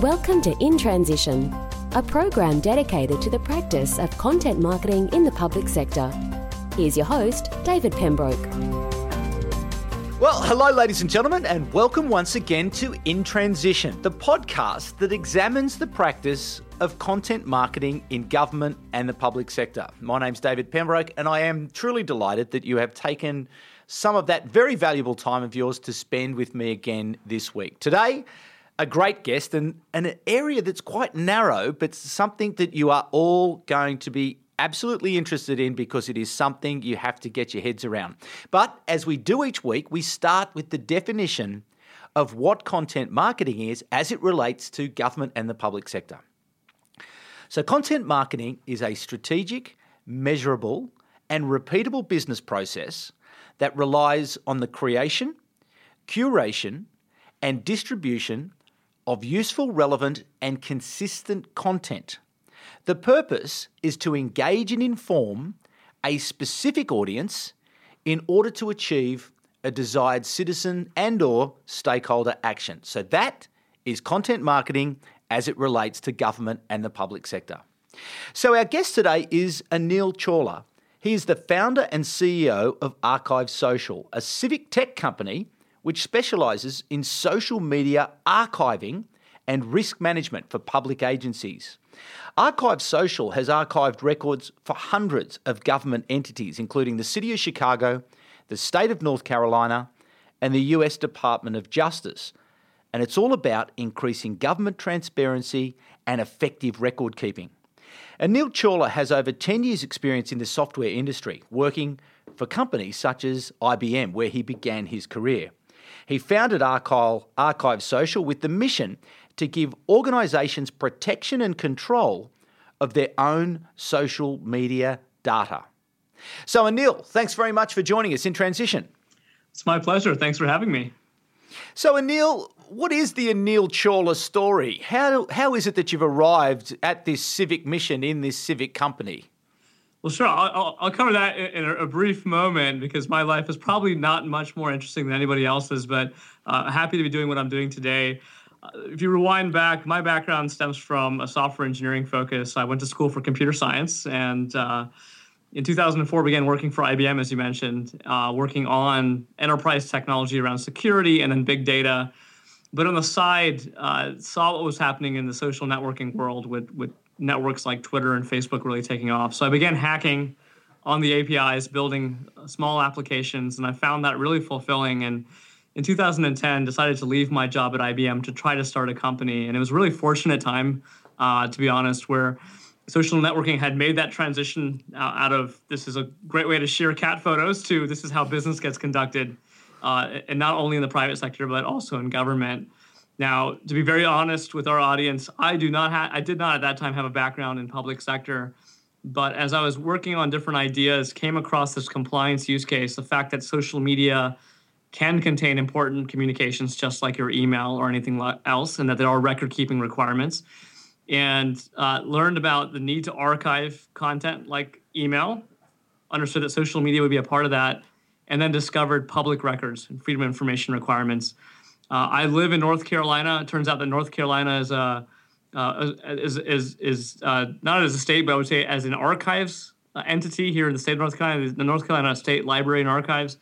Welcome to In Transition, a program dedicated to the practice of content marketing in the public sector. Here's your host, David Pembroke. Well, hello, ladies and gentlemen, and welcome once again to In Transition, the podcast that examines the practice of content marketing in government and the public sector. My name's David Pembroke, and I am truly delighted that you have taken some of that very valuable time of yours to spend with me again this week. Today, a great guest and, an area that's quite narrow, but something that you are all going to be absolutely interested in because it is something you have to get your heads around. But as we do each week, we start with the definition of what content marketing is as it relates to government and the public sector. So, content marketing is a strategic, measurable, and repeatable business process that relies on the creation, curation, and distribution of useful, relevant, and consistent content the purpose is to engage and inform a specific audience in order to achieve a desired citizen and or stakeholder action. So that is content marketing as it relates to government and the public sector. So our guest today is Anil Chawla. He is the founder and CEO of Archive Social, a civic tech company which specializes in social media archiving and risk management for public agencies. Archive Social has archived records for hundreds of government entities, including the City of Chicago, the State of North Carolina, and the US Department of Justice. And it's all about increasing government transparency and effective record keeping. Anil Chawla has over 10 years' experience in the software industry, working for companies such as IBM, where he began his career. He founded Archive, Archive Social with the mission to give organisations protection and control of their own social media data. So, Anil, thanks very much for joining us in Transition. It's my pleasure. Thanks for having me. So, Anil, what is the Anil Chawla story? How, how is it that you've arrived at this civic mission in this civic company? Well, sure. I'll, I'll cover that in a, brief moment because my life is probably not much more interesting than anybody else's, but uh, happy to be doing what I'm doing today. Uh, if you rewind back, my background stems from a software engineering focus. I went to school for computer science and uh, in 2004 began working for IBM, as you mentioned, uh, working on enterprise technology around security and then big data. But on the side, uh, saw what was happening in the social networking world with, with networks like Twitter and Facebook really taking off. So I began hacking on the APIs, building small applications, and I found that really fulfilling. And in 2010 decided to leave my job at IBM to try to start a company. And it was a really fortunate time, uh, to be honest, where social networking had made that transition uh, out of this is a great way to share cat photos to this is how business gets conducted, uh, and not only in the private sector but also in government. Now, to be very honest with our audience, I do not have I did not at that time have a background in public sector. But as I was working on different ideas, came across this compliance use case, the fact that social media can contain important communications just like your email or anything else, and that there are record keeping requirements. And uh, learned about the need to archive content like email, understood that social media would be a part of that, and then discovered public records and freedom of information requirements. Uh, I live in North Carolina. It turns out that North Carolina is a uh, is is is uh, not as a state, but I would say as an archives uh, entity here in the state of North Carolina, the North Carolina State Library and Archives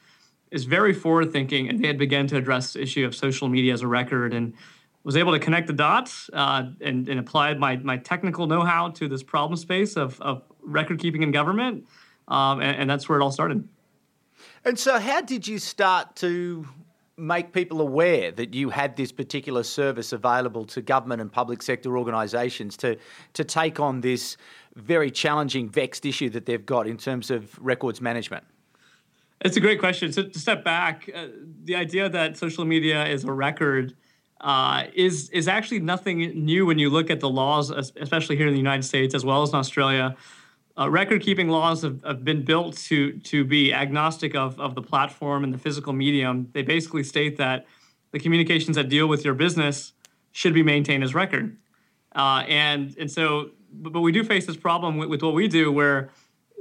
is very forward thinking, and they had begun to address the issue of social media as a record and was able to connect the dots uh, and, and applied my, my technical know how to this problem space of, of record keeping in government. Um, and, and that's where it all started. And so, how did you start to make people aware that you had this particular service available to government and public sector organisations to to take on this very challenging, vexed issue that they've got in terms of records management? It's a great question. So to step back, uh, the idea that social media is a record uh, is is actually nothing new when you look at the laws, especially here in the United States as well as in Australia. Uh, record keeping laws have, have been built to to be agnostic of, of the platform and the physical medium. They basically state that the communications that deal with your business should be maintained as record. Uh, and and so, but, but we do face this problem with, with what we do where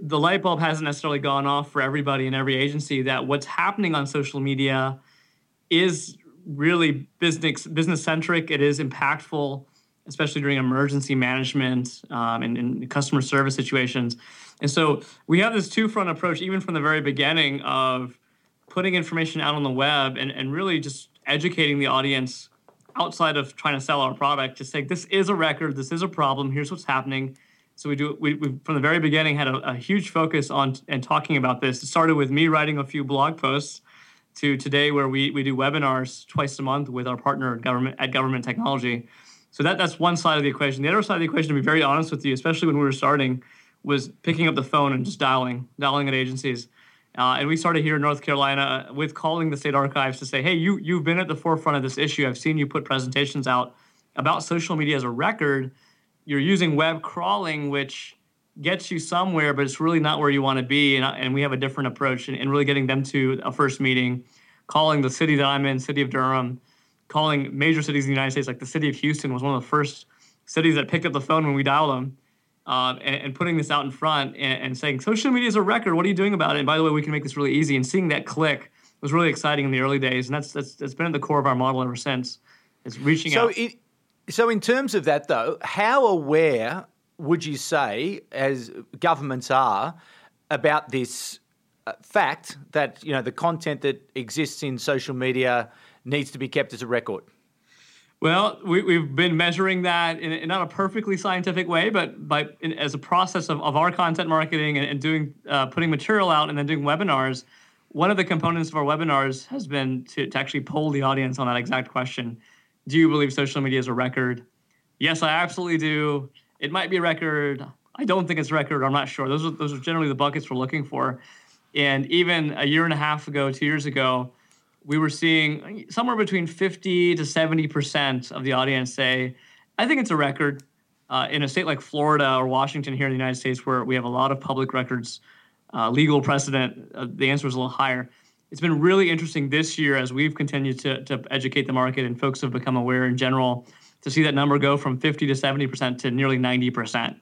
the light bulb hasn't necessarily gone off for everybody in every agency that what's happening on social media is really business business centric. It is impactful, especially during emergency management um, and, and customer service situations. And so we have this two front approach, even from the very beginning of putting information out on the web and, and really just educating the audience outside of trying to sell our product, just say this is a record, this is a problem, here's what's happening. So we do we, we from the very beginning had a, a huge focus on and talking about this. It started with me writing a few blog posts to today where we, we do webinars twice a month with our partner government at government technology. So that, that's one side of the equation. The other side of the equation, to be very honest with you, especially when we were starting, was picking up the phone and just dialing, dialing at agencies. Uh, and we started here in North Carolina with calling the state archives to say, hey, you, you've been at the forefront of this issue. I've seen you put presentations out about social media as a record. You're using web crawling, which gets you somewhere, but it's really not where you want to be. And, and we have a different approach and, and really getting them to a first meeting, calling the city that I'm in, city of Durham, calling major cities in the United States, like the city of Houston was one of the first cities that picked up the phone when we dialed them uh, and, and, putting this out in front and, and, saying social media is a record. What are you doing about it? And by the way, we can make this really easy. And seeing that click was really exciting in the early days, and that's that's, that's been at the core of our model ever since. It's reaching so out. In, so, in terms of that, though, how aware would you say, as governments are, about this uh, fact that you know the content that exists in social media needs to be kept as a record? Well, we, have been measuring that in, in, not a perfectly scientific way, but by in, as a process of, of our content marketing and, and doing uh, putting material out and then doing webinars. One of the components of our webinars has been to, to actually poll the audience on that exact question: Do you believe social media is a record? Yes, I absolutely do. It might be a record. I don't think it's a record. I'm not sure. Those are those are generally the buckets we're looking for. And even a year and a half ago, two years ago, we were seeing somewhere between 50 to 70% of the audience say, I think it's a record. Uh, in a state like Florida or Washington here in the United States, where we have a lot of public records, uh, legal precedent, uh, the answer is a little higher. It's been really interesting this year as we've continued to, to educate the market and folks have become aware in general to see that number go from 50 to 70% to nearly 90%.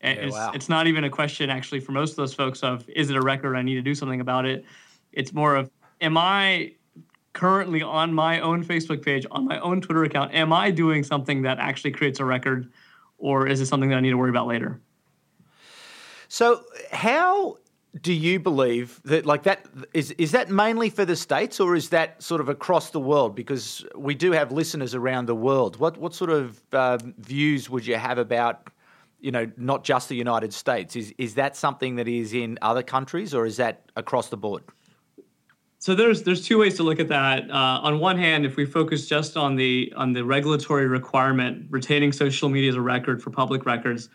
Yeah, it's, wow. it's not even a question actually for most of those folks of is it a record I need to do something about it. It's more of am I currently on my own Facebook page, on my own Twitter account, am I doing something that actually creates a record, or is it something that I need to worry about later? So, how do you believe that like that is is that mainly for the states or is that sort of across the world? Because we do have listeners around the world. What what sort of uh, views would you have about you know not just the united states? Is is that something that is in other countries or is that across the board so there's there's two ways to look at that. Uh, on one hand, if we focus just on the on the regulatory requirement retaining social media as a record for public records,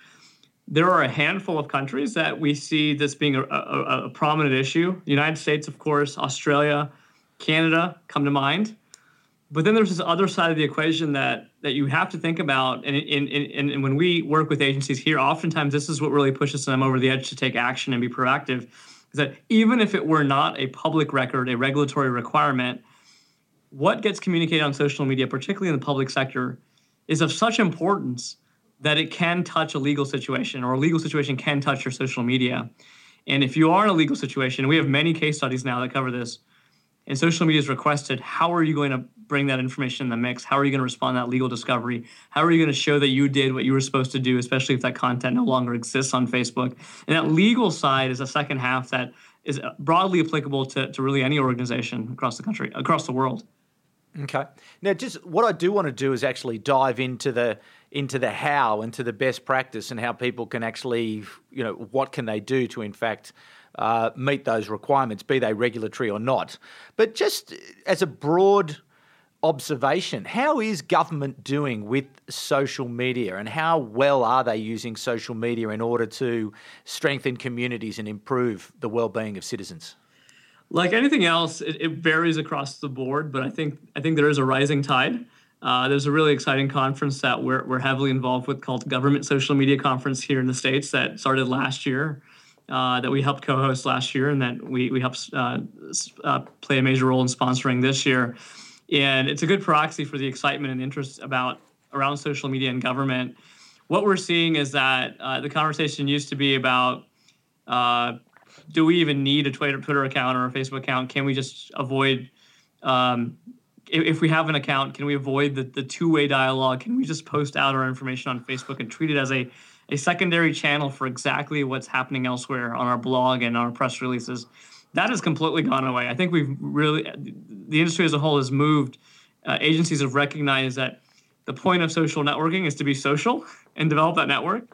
there are a handful of countries that we see this being a, a, a prominent issue. United States, of course, Australia, Canada come to mind. But then there's this other side of the equation that that you have to think about. And, in, and when we work with agencies here, oftentimes this is what really pushes them over the edge to take action and be proactive is that even if it were not a public record, a regulatory requirement, what gets communicated on social media, particularly in the public sector, is of such importance that it can touch a legal situation or a legal situation can touch your social media. And if you are in a legal situation, we have many case studies now that cover this, and social media is requested, how are you going to bring that information in the mix? How are you going to respond to that legal discovery? How are you going to show that you did what you were supposed to do, especially if that content no longer exists on Facebook? And that legal side is a second half that is uh, broadly applicable to, to really any organization across the country, across the world. Okay. Now, just what I do want to do is actually dive into the into the how and to the best practice and how people can actually, you know, what can they do to in fact uh, meet those requirements, be they regulatory or not. But just as a broad observation. How is government doing with social media and how well are they using social media in order to strengthen communities and improve the well-being of citizens? Like anything else, it, it varies across the board, but I think I think there is a rising tide. Uh, there's a really exciting conference that we're, we're heavily involved with called Government Social Media Conference here in the States that started last year, uh, that we helped co host last year, and that we, we helped uh, uh play a major role in sponsoring this year and it's a good proxy for the excitement and interest about around social media and government. What we're seeing is that uh, the conversation used to be about uh, do we even need a Twitter, Twitter account or a Facebook account? Can we just avoid um, if we have an account, can we avoid the, the two way dialogue? Can we just post out our information on Facebook and treat it as a, a secondary channel for exactly what's happening elsewhere on our blog and our press releases? That has completely gone away. I think we've really, the industry as a whole has moved. Uh, agencies have recognized that the point of social networking is to be social and develop that network.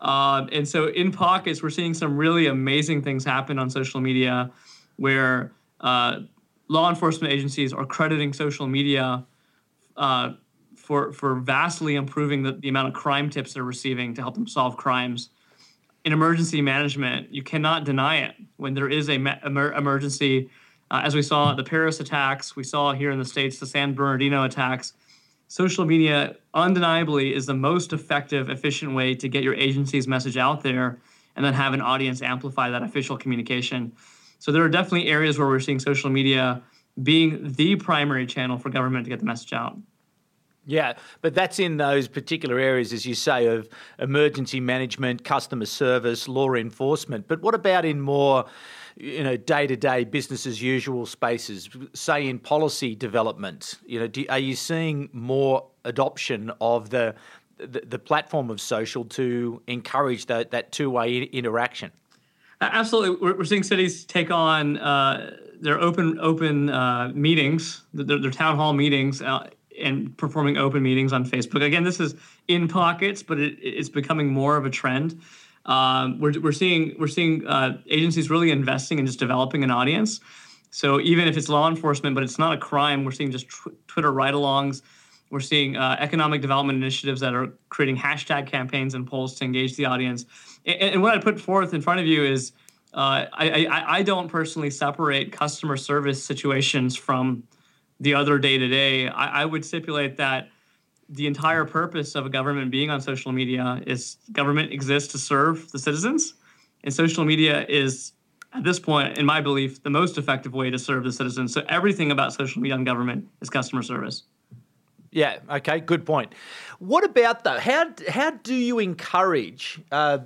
Uh, and so, in pockets, we're seeing some really amazing things happen on social media where uh, law enforcement agencies are crediting social media uh, for for vastly improving the, the amount of crime tips they're receiving to help them solve crimes. In emergency management, you cannot deny it when there is a emer- emergency. Uh, as we saw the Paris attacks, we saw here in the states the San Bernardino attacks. Social media undeniably is the most effective, efficient way to get your agency's message out there, and then have an audience amplify that official communication. So there are definitely areas where we're seeing social media being the primary channel for government to get the message out. Yeah, but that's in those particular areas, as you say, of emergency management, customer service, law enforcement. But what about in more, you know, day-to-day business as usual spaces? Say in policy development, you know, do, are you seeing more adoption of the the, the platform of social to encourage that that two-way interaction? Absolutely, we're, we're seeing cities take on uh, their open open uh, meetings, their, their, town hall meetings, uh, and performing open meetings on Facebook. Again, this is in pockets, but it, it's becoming more of a trend. Um, we're, we're seeing we're seeing uh, agencies really investing in just developing an audience. So even if it's law enforcement, but it's not a crime, we're seeing just tw- Twitter ride-alongs. We're seeing uh, economic development initiatives that are creating hashtag campaigns and polls to engage the audience. And, and what I put forth in front of you is uh, I, I, I don't personally separate customer service situations from the other day to day. I would stipulate that the entire purpose of a government being on social media is government exists to serve the citizens, and social media is at this point, in my belief, the most effective way to serve the citizens. So everything about social media and government is customer service. Yeah. Okay. Good point. What about though? How how do you encourage? Uh,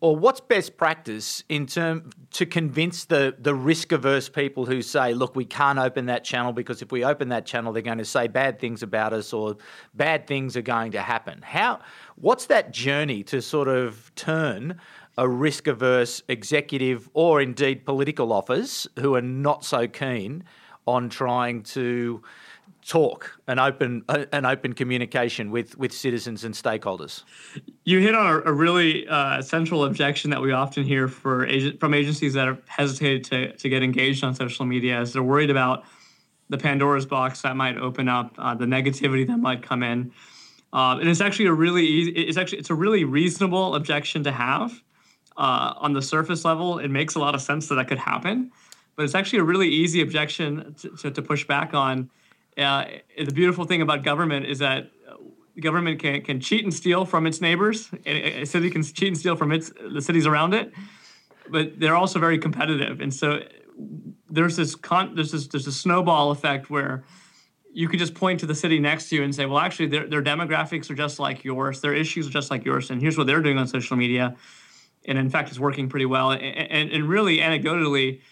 or what's best practice in term to convince the the risk averse people who say, look, we can't open that channel because if we open that channel, they're going to say bad things about us or bad things are going to happen. How what's that journey to sort of turn a risk averse executive or indeed political office who are not so keen on trying to talk and open uh, an open communication with with citizens and stakeholders. You hit on a, a really uh, central objection that we often hear for from agencies that have hesitated to to get engaged on social media, is they're worried about the Pandora's box that might open up, uh, the negativity that might come in, uh, and it's actually a really easy, it's actually it's a really reasonable objection to have. Uh, on the surface level, it makes a lot of sense that that could happen, but it's actually a really easy objection to, to, to push back on uh, the beautiful thing about government is that government can, can cheat and steal from its neighbors. A, city can cheat and steal from its the cities around it, but they're also very competitive. And so there's this con, there's this there's a snowball effect where you could just point to the city next to you and say, well, actually, their, their demographics are just like yours, their issues are just like yours, and here's what they're doing on social media. And in fact, it's working pretty well. And, and, and really, anecdotally,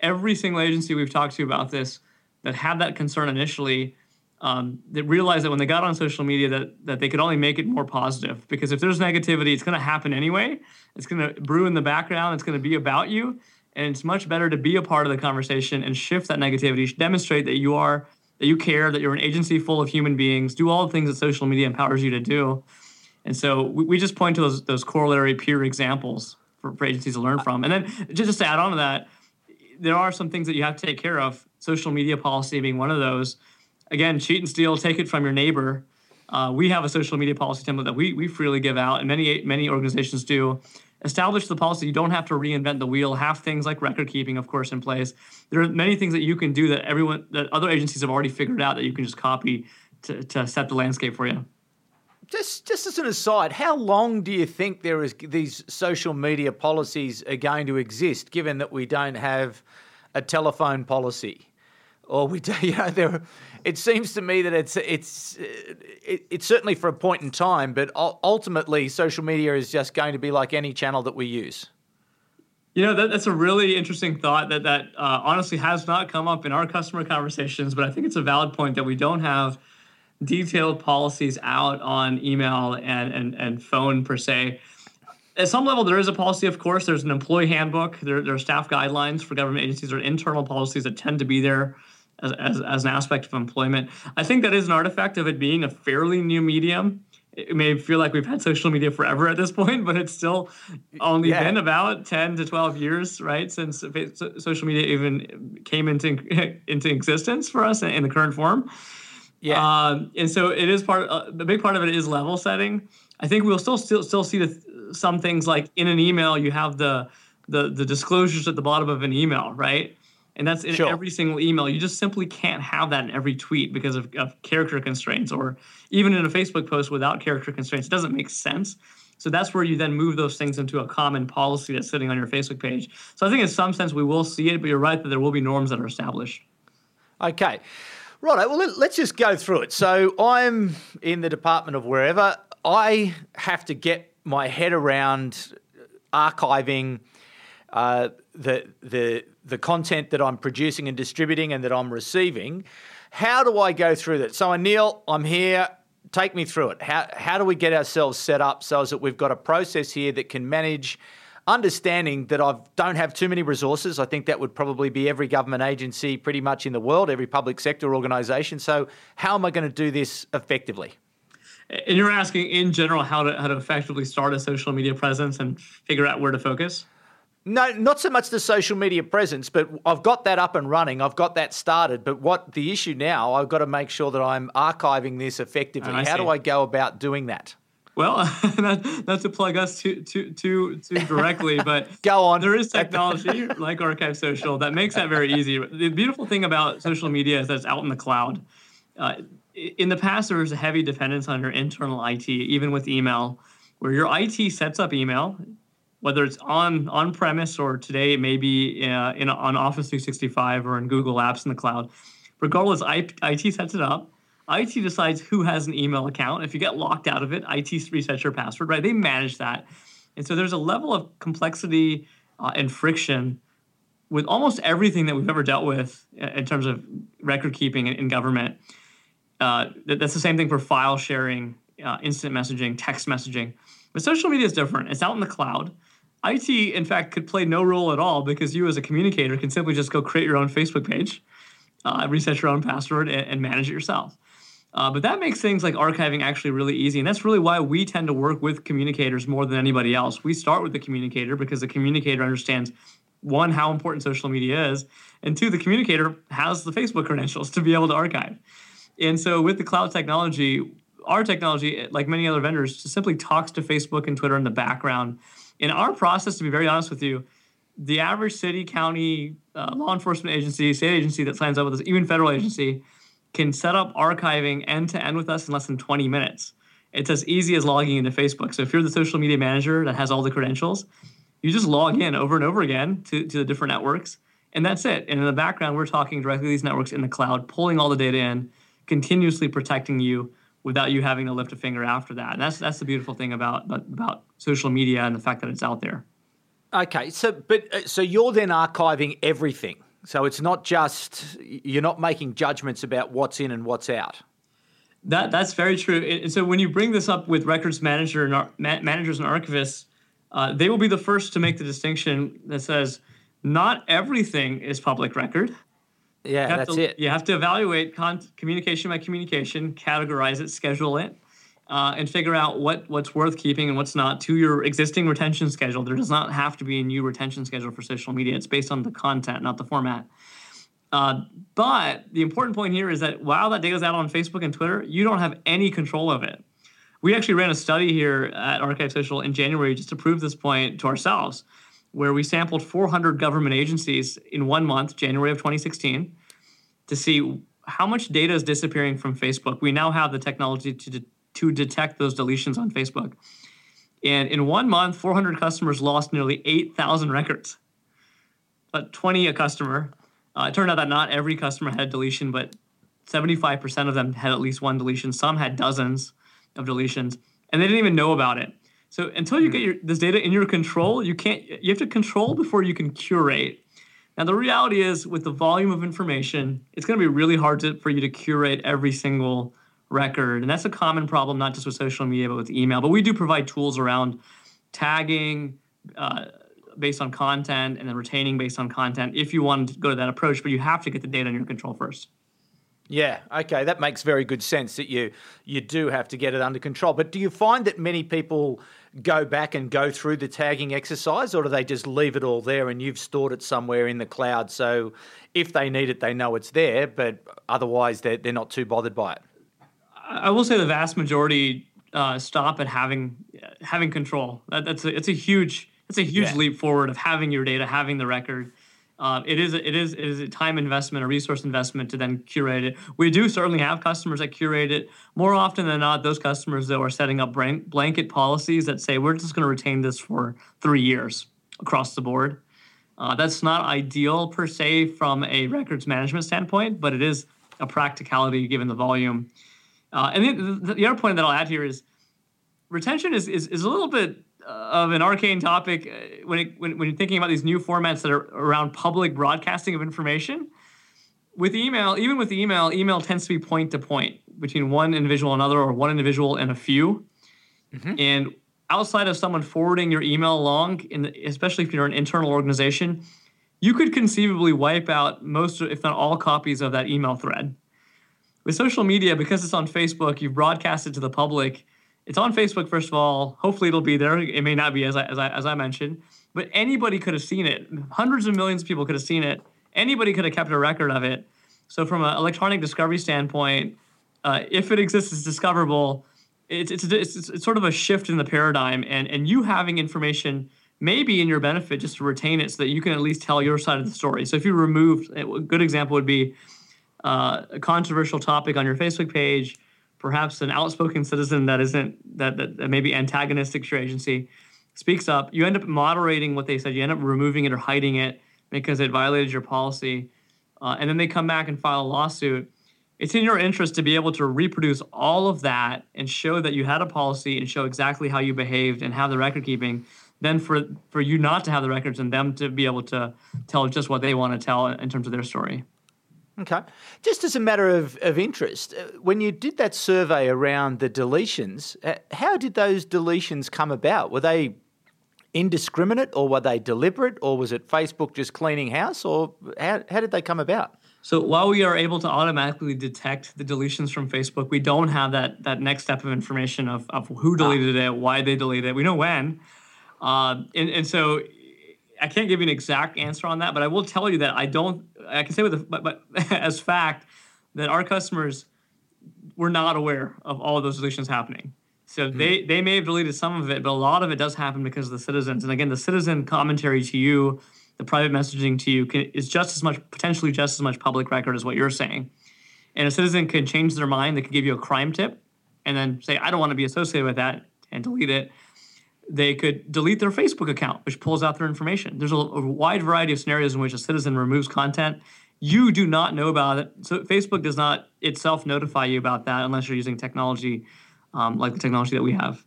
every single agency we've talked to about this that had that concern initially um, that realized that when they got on social media that that they could only make it more positive. Because if there's negativity it's going to happen anyway. It's going to brew in the background. It's going to be about you. And it's much better to be a part of the conversation and shift that negativity demonstrate that you are that you care that you're an agency full of human beings do all the things that social media empowers you to do. And so we, we just point to those those corollary peer examples for, for agencies to learn from. And then just, just to add on to that there are some things that you have to take care of social media policy being one of those. Again, cheat and steal, take it from your neighbor. Uh, we have a social media policy template that we, we freely give out, and many many organizations do. Establish the policy. You don't have to reinvent the wheel. Have things like record keeping, of course, in place. There are many things that you can do that everyone that other agencies have already figured out that you can just copy to, to set the landscape for you. Just, just as an aside, how long do you think there is these social media policies are going to exist, given that we don't have a telephone policy? Or we do, you know, there. It seems to me that it's it's it, it's certainly for a point in time, but ultimately, social media is just going to be like any channel that we use. You know, that, that's a really interesting thought that that uh, honestly has not come up in our customer conversations, but I think it's a valid point that we don't have detailed policies out on email and and, and phone per se. At some level, there is a policy, of course. There's an employee handbook. There, there are staff guidelines for government agencies. There are internal policies that tend to be there as, as, as an aspect of employment. I think that is an artifact of it being a fairly new medium it may feel like we've had social media forever at this point, but it's still only yeah. been about 10 to 12 years, right, since social media even came into into existence for us in the current form. Yeah. Um, and so it is part. Uh, the big part of it is level setting. I think we'll still still still see the, some things like in an email you have the the the disclosures at the bottom of an email, right? And that's in sure. every single email. You just simply can't have that in every tweet because of, of, character constraints, or even in a Facebook post without character constraints. It doesn't make sense. So that's where you then move those things into a common policy that's sitting on your Facebook page. So I think in some sense we will see it, but you're right that there will be norms that are established. Okay. Right. Well, let's just go through it. So I'm in the department of wherever. I have to get my head around archiving uh, the the the content that I'm producing and distributing and that I'm receiving. How do I go through that? So, Anil, I'm here. Take me through it. How how do we get ourselves set up so that we've got a process here that can manage? Understanding that I don't have too many resources, I think that would probably be every government agency pretty much in the world, every public sector organisation. So, how am I going to do this effectively? And you're asking in general how to how to effectively start a social media presence and figure out where to focus. No, not so much the social media presence, but I've got that up and running. I've got that started. But what the issue now, I've got to make sure that I'm archiving this effectively. How see. do I go about doing that? Well, not, not, to plug us too too too, too directly, but go on. There is technology like Archive Social that makes that very easy. The beautiful thing about social media is that it's out in the cloud. Uh, in the past, there was a heavy dependence on your internal IT, even with email, where your IT sets up email, whether it's on on premise or today maybe uh, in on Office 365 or in Google Apps in the cloud. Regardless, IT sets it up. IT decides who has an email account. If you get locked out of it, IT resets your password. Right? They manage that, and so there's a level of complexity uh, and friction with almost everything that we've ever dealt with uh, in terms of record keeping in, in government. Uh, that's the same thing for file sharing, uh, instant messaging, text messaging. But social media is different. It's out in the cloud. IT, in fact, could play no role at all because you, as a communicator, can simply just go create your own Facebook page, uh, reset your own password, and, and manage it yourself. Uh, but that makes things like archiving actually really easy. And that's really why we tend to work with communicators more than anybody else. We start with the communicator because the communicator understands one, how important social media is, and two, the communicator has the Facebook credentials to be able to archive. And so with the cloud technology, our technology, like many other vendors, just simply talks to Facebook and Twitter in the background in our process, to be very honest with you, the average city, county, uh, law enforcement agency, state agency that signs up with us, even federal agency, can set up archiving end to end with us in less than 20 minutes. It's as easy as logging into Facebook. So if you're the social media manager that has all the credentials, you just log in over and over again to, to the different networks, and that's it. And in the background, we're talking directly to these networks in the cloud, pulling all the data in, continuously protecting you without you having to lift a finger after that. And that's that's the beautiful thing about about social media and the fact that it's out there. Okay, so but uh, so you're then archiving everything. So it's not just you're not making judgments about what's in and what's out. That that's very true. And so when you bring this up with records manager and ar- managers and archivists, uh, they will be the first to make the distinction that says not everything is public record. Yeah, that's to, it. You have to evaluate con- communication by communication, categorize it, schedule it, uh, and figure out what what's worth keeping and what's not to your existing retention schedule. There does not have to be a new retention schedule for social media. It's based on the content, not the format. Uh, but the important point here is that while that data is out on Facebook and Twitter, you don't have any control of it. We actually ran a study here at Archive Social in January just to prove this point to ourselves where we sampled 400 government agencies in one month, January of 2016, to see how much data is disappearing from Facebook. We now have the technology to, de- to detect those deletions on Facebook. And in one month, 400 customers lost nearly 8,000 records, but 20 a customer. Uh, it turned out that not every customer had deletion, but 75% of them had at least one deletion. Some had dozens of deletions, and they didn't even know about it. So until you get your, this data in your control, you can't. You have to control before you can curate. Now the reality is, with the volume of information, it's going to be really hard to, for you to curate every single record, and that's a common problem, not just with social media, but with email. But we do provide tools around tagging. Uh, based on content and then retaining based on content if you want to go to that approach but you have to get the data in your control first yeah, okay, that makes very good sense that you you do have to get it under control. But do you find that many people go back and go through the tagging exercise or do they just leave it all there and you've stored it somewhere in the cloud so if they need it they know it's there, but otherwise they're, they're not too bothered by it? I will say the vast majority uh, stop at having having control. That, that's a, it's a huge it's a huge yeah. leap forward of having your data, having the record. Uh, it is it is it is a time investment, a resource investment to then curate it. We do certainly have customers that curate it. More often than not, those customers though are setting up blanket policies that say we're just going to retain this for three years across the board. Uh, that's not ideal per se from a records management standpoint, but it is a practicality given the volume. Uh, and the, the, other point that I'll add here is retention is, is, is a little bit of an arcane topic uh, when, it, when, when you're thinking about these new formats that are around public broadcasting of information. With email, even with email, email tends to be point to point between one individual and another, or one individual and a few. Mm-hmm. And outside of someone forwarding your email along, the, especially if you're an internal organization, you could conceivably wipe out most, if not all, copies of that email thread. With social media, because it's on Facebook, you broadcast it to the public it's on Facebook, first of all. Hopefully, it'll be there. It may not be, as I, as I, as I mentioned, but anybody could have seen it. Hundreds of millions of people could have seen it. Anybody could have kept a record of it. So, from an electronic discovery standpoint, uh, if it exists, it's discoverable. It's, it's, it's, it's sort of a shift in the paradigm, and, and you having information may be in your benefit just to retain it so that you can at least tell your side of the story. So, if you removed, a good example would be uh, a controversial topic on your Facebook page perhaps an outspoken citizen that isn't that, that, that antagonistic to your agency speaks up you end up moderating what they said. You end up removing it or hiding it because it violated your policy uh, and then they come back and file a lawsuit. It's in your interest to be able to reproduce all of that and show that you had a policy and show exactly how you behaved and have the record keeping then for for you not to have the records and them to be able to tell just what they want to tell in terms of their story Okay. Just as a matter of, of interest, uh, when you did that survey around the deletions, uh, how did those deletions come about? Were they indiscriminate or were they deliberate or was it Facebook just cleaning house or how, how did they come about? So while we are able to automatically detect the deletions from Facebook, we don't have that that next step of information of, of who deleted ah. it, why they deleted it. We know when. Uh, and, and so I can't give you an exact answer on that, but I will tell you that I don't. I can say with, a, but, but as fact that our customers were not aware of all of those deletions happening. So mm-hmm. they they may have deleted some of it, but a lot of it does happen because of the citizens. And again, the citizen commentary to you, the private messaging to you, can, is just as much potentially just as much public record as what you're saying. And a citizen can change their mind. They could give you a crime tip, and then say, "I don't want to be associated with that," and delete it they could delete their Facebook account, which pulls out their information. There's a, a, wide variety of scenarios in which a citizen removes content. You do not know about it. So Facebook does not itself notify you about that unless you're using technology um, like the technology that we have.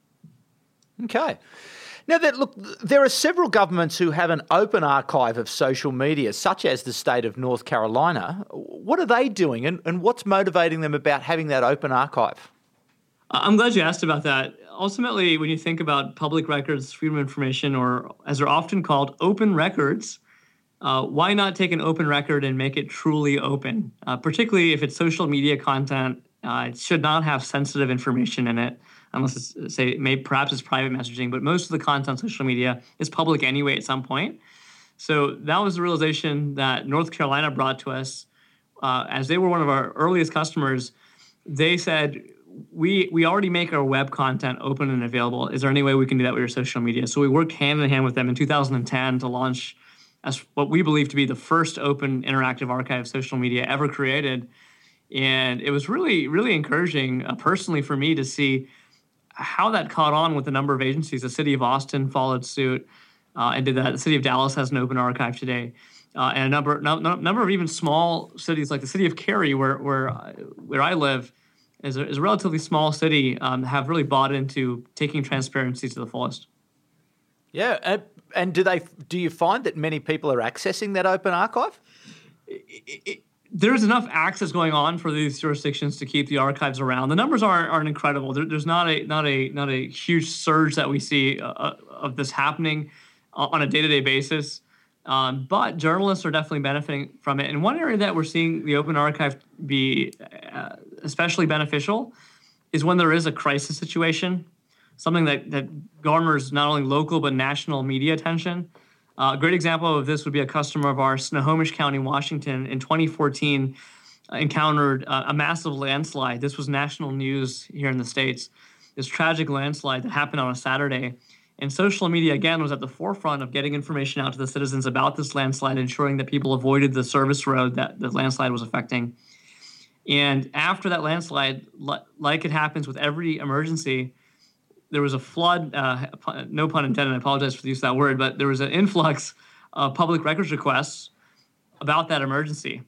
Okay. Now that look, there are several governments who have an open archive of social media, such as the state of North Carolina. What are they doing, and, and what's motivating them about having that open archive? I'm glad you asked about that ultimately, when you think about public records, freedom of information, or as they're often called, open records, uh, why not take an open record and make it truly open? Uh, particularly if it's social media content, uh, it should not have sensitive information in it, unless it's say maybe perhaps it's private messaging. But most of the content on social media is public anyway at some point. So that was the realization that North Carolina brought to us, uh, as they were one of our earliest customers. They said we we already make our web content open and available. Is there any way we can do that with your social media? So we worked hand in hand with them in 2010 to launch as what we believe to be the first open interactive archive of social media ever created. And it was really really encouraging uh, personally for me to see how that caught on with a number of agencies. The city of Austin followed suit uh, and did that. The city of Dallas has an open archive today. Uh, and a number, no, number of even small cities like the city of Cary, where where where I live, is a, is a relatively small city, um, have really bought into taking transparency to the fullest. Yeah, and, and do they do you find that many people are accessing that open archive? It, it, there's enough access going on for these jurisdictions to keep the archives around. The numbers aren't, aren't incredible. There, there's not a not a not a huge surge that we see uh, uh of this happening on a day-to-day basis. Um, but journalists are definitely benefiting from it. And one area that we're seeing the open archive be uh, especially beneficial is when there is a crisis situation, something that, that garners not only local but national media attention. Uh, a great example of this would be a customer of ours, Snohomish County, Washington, in 2014 uh, encountered uh, a massive landslide. This was national news here in the States. This tragic landslide that happened on a Saturday. And social media, again, was at the forefront of getting information out to the citizens about this landslide, ensuring that people avoided the service road that the landslide was affecting. And after that landslide, like it happens with every emergency, there was a flood, uh, no pun intended, I apologize for the use of that word, but there was an influx of public records requests about that emergency.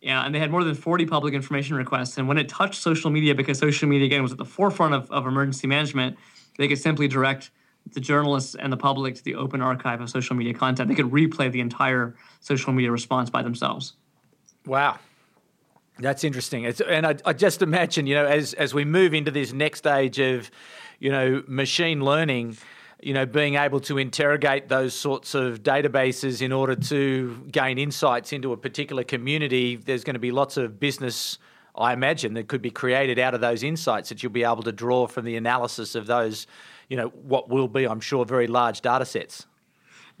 Yeah, and they had more than 40 public information requests. And when it touched social media, because social media, again, was at the forefront of, of emergency management, they could simply direct the journalists and the public to the open archive of social media content. They could replay the entire social media response by themselves. Wow. That's interesting. It's, and I, I, just imagine, you know, as as we move into this next stage of, you know, machine learning, you know, being able to interrogate those sorts of databases in order to gain insights into a particular community, there's going to be lots of business, I imagine, that could be created out of those insights that you'll be able to draw from the analysis of those, you know, what will be, I'm sure, very large data sets.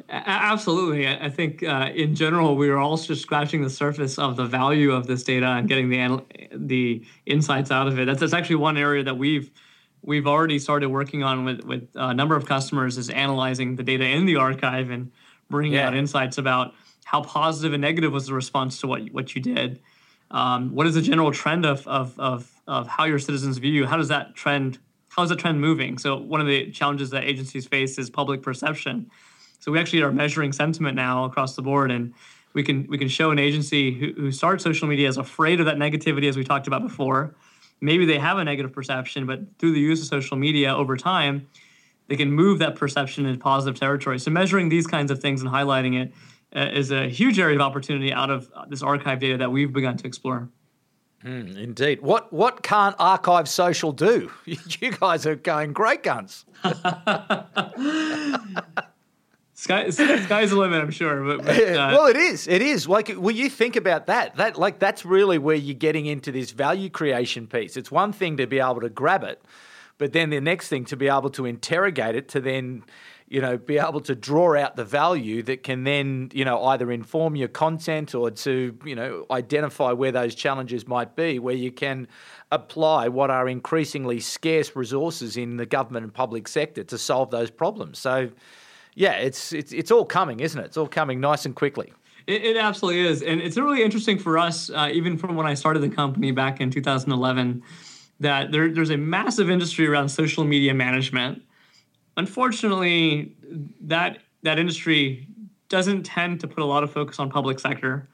Absolutely. I think uh, in general, we are all just scratching the surface of the value of this data and getting the the insights out of it. That's, that's actually one area that we've we've already started working on with, with a number of customers is analyzing the data in the archive and bringing yeah. out insights about how positive and negative was the response to what, what you did. Um, what is the general trend of, of, of, of how your citizens view you? How does that trend, how is the trend moving? So one of the challenges that agencies face is public perception. So we actually are measuring sentiment now across the board, and we can we can show an agency who, who starts social media as afraid of that negativity, as we talked about before. Maybe they have a negative perception, but through the use of social media over time, they can move that perception into positive territory. So measuring these kinds of things and highlighting it uh, is a huge area of opportunity out of this archive data that we've begun to explore. Mm, indeed. What what can't Archive Social do? You guys are going great guns. Sky, sky's the limit, I'm sure. But, but uh, well, it is. It is. Like, when you think about that, that like that's really where you're getting into this value creation piece. It's one thing to be able to grab it, but then the next thing to be able to interrogate it to then, you know, be able to draw out the value that can then, you know, either inform your content or to, you know, identify where those challenges might be, where you can apply what are increasingly scarce resources in the government and public sector to solve those problems. So yeah, it's it's it's all coming, isn't it? It's all coming nice and quickly. It, it absolutely is, and it's really interesting for us, uh, even from when I started the company back in 2011, that there, there's a massive industry around social media management. Unfortunately, that that industry doesn't tend to put a lot of focus on public sector,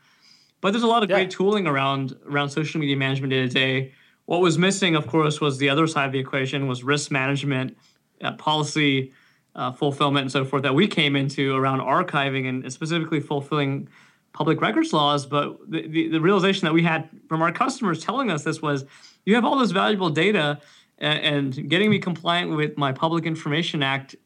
but there's a lot of yeah. great tooling around around social media management day to day. What was missing, of course, was the other side of the equation was risk management, uh, policy uh, fulfillment and so forth that we came into around archiving and specifically fulfilling public records laws. But the, the, the, realization that we had from our customers telling us this was you have all this valuable data and, and getting me compliant with my Public Information Act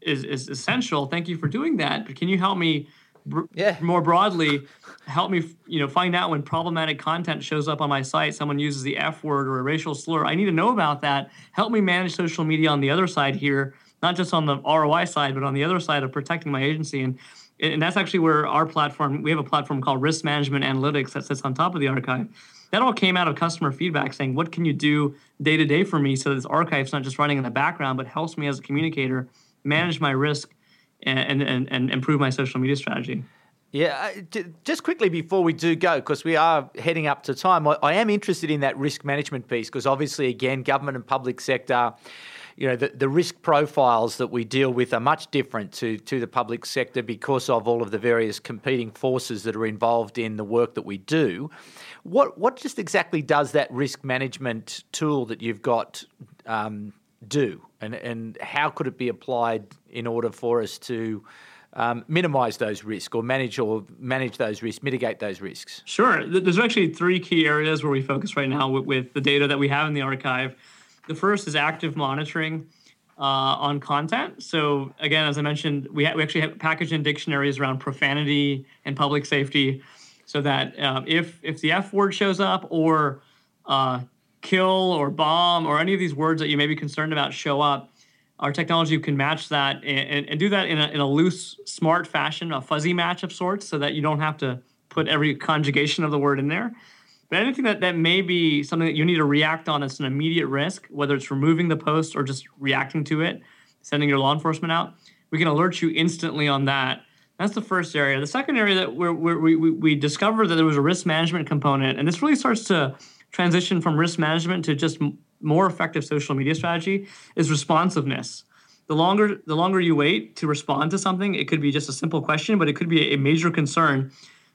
is, is essential. Thank you for doing that. But can you help me br- yeah. more broadly help me you know find out when problematic content shows up on my site someone uses the f word or a racial slur i need to know about that help me manage social media on the other side here not just on the ROI side, but on the other side of protecting my agency. And and that's actually where our platform, we have a platform called Risk Management Analytics that sits on top of the archive. That all came out of customer feedback saying, what can you do day to day for me so this archive's not just running in the background, but helps me as a communicator manage my risk and, and, and improve my social media strategy. Yeah, just quickly before we do go, because we are heading up to time, I am interested in that risk management piece because obviously, again, government and public sector you know, the, the risk profiles that we deal with are much different to, to the public sector because of all of the various competing forces that are involved in the work that we do. What, what just exactly does that risk management tool that you've got um, do? And, and how could it be applied in order for us to um, minimise those risks or manage or manage those risks, mitigate those risks? Sure. There's actually three key areas where we focus right now with, with the data that we have in the archive. The first is active monitoring uh, on content. So again, as I mentioned, we, ha- we actually have packaged in dictionaries around profanity and public safety, so that uh, if if the F word shows up or uh, kill or bomb or any of these words that you may be concerned about show up, our technology can match that and, and do that in a, in a loose, smart fashion, a fuzzy match of sorts, so that you don't have to put every conjugation of the word in there. But anything that, that may be something that you need to react on as an immediate risk, whether it's removing the post or just reacting to it, sending your law enforcement out, we can alert you instantly on that. That's the first area. The second area that we're, we we discovered that there was a risk management component, and this really starts to transition from risk management to just more effective social media strategy is responsiveness. The longer the longer you wait to respond to something, it could be just a simple question, but it could be a major concern.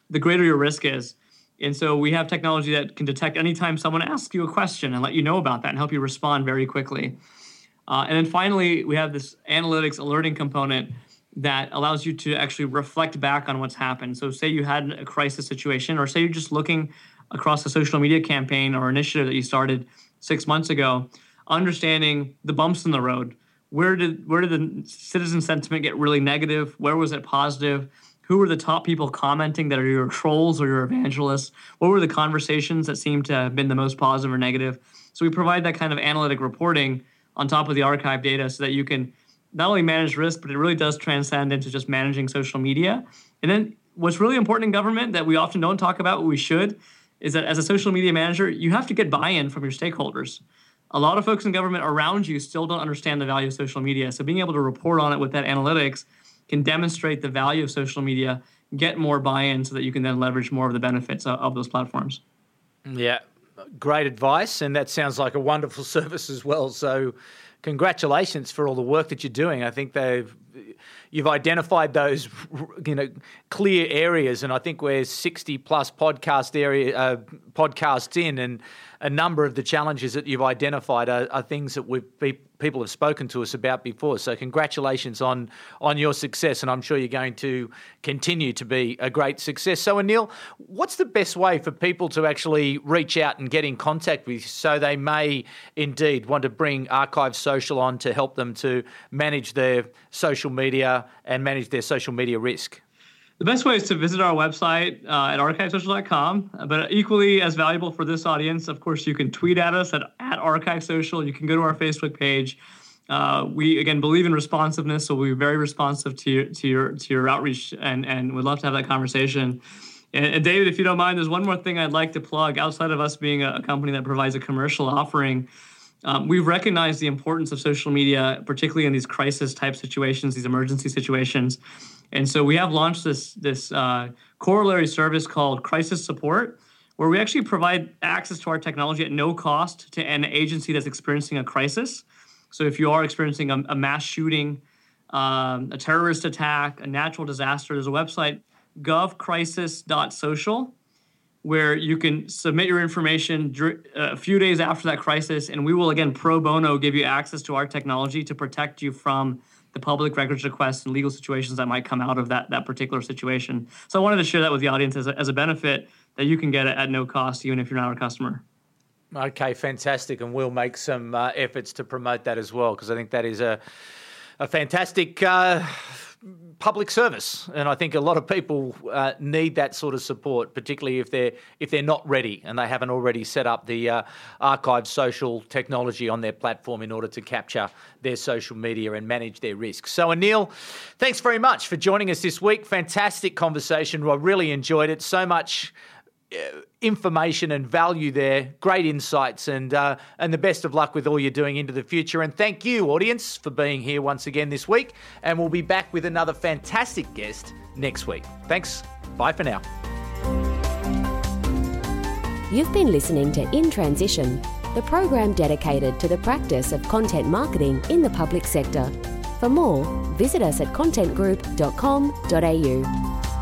The greater your risk is. And so we have technology that can detect anytime someone asks you a question and let you know about that and help you respond very quickly. Uh, and then finally, we have this analytics alerting component that allows you to actually reflect back on what's happened. So, say you had a crisis situation, or say you're just looking across a social media campaign or initiative that you started six months ago, understanding the bumps in the road. Where did where did the citizen sentiment get really negative? Where was it positive? Who were the top people commenting that are your trolls or your evangelists? What were the conversations that seemed to have been the most positive or negative? So we provide that kind of analytic reporting on top of the archive data so that you can not only manage risk, but it really does transcend into just managing social media. And then what's really important in government that we often don't talk about, what we should, is that as a social media manager, you have to get buy in from your stakeholders. A lot of folks in government around you still don't understand the value of social media. So being able to report on it with that analytics can demonstrate the value of social media, get more buy in so that you can then leverage more of the benefits of, of those platforms. Yeah, great advice. And that sounds like a wonderful service as well. So, congratulations for all the work that you're doing. I think they've you've identified those you know clear areas, and I think we're 60 plus podcast area uh, podcasts in, and a number of the challenges that you've identified are, are things that we've people have spoken to us about before. So congratulations on on your success, and I'm sure you're going to continue to be a great success. So Anil, what's the best way for people to actually reach out and get in contact with you so they may indeed want to bring ArchiveSocial on to help them to manage their social media and manage their social media risk? The best way is to visit our website uh, at archivesocial.com. But equally as valuable for this audience, of course, you can tweet at us at, at archivesocial. You can go to our Facebook page. Uh, we again believe in responsiveness, so we're very responsive to your to your to your outreach, and and would love to have that conversation. And, and, David, if you don't mind, there's one more thing I'd like to plug outside of us being a, a company that provides a commercial offering. Um, we've recognized the importance of social media, particularly in these crisis type situations, these emergency situations. And so we have launched this this uh, corollary service called Crisis Support, where we actually provide access to our technology at no cost to an agency that's experiencing a crisis. So if you are experiencing a, a mass shooting, um, a terrorist attack, a natural disaster, there's a website govcrisis.social where you can submit your information uh, a few days after that crisis, and we will again pro bono give you access to our technology to protect you from the public records requests and legal situations that might come out of that that particular situation. So I wanted to share that with the audience as a, as a benefit that you can get it at no cost, even if you're not a customer. Okay, fantastic, and we'll make some uh, efforts to promote that as well because I think that is a a fantastic. Uh, public service, and I think a lot of people uh, need that sort of support, particularly if they're if they're not ready and they haven't already set up the uh, archive social technology on their platform in order to capture their social media and manage their risks. So, Anil, thanks very much for joining us this week. Fantastic conversation. I really enjoyed it. So much uh, information and value there. Great insights, and uh, and the best of luck with all you're doing into the future. And thank you, audience, for being here once again this week. And we'll be back with another fantastic guest next week. Thanks. Bye for now. You've been listening to In Transition the program dedicated to the practice of content marketing in the public sector. For more, visit us at contentgroup.com.au.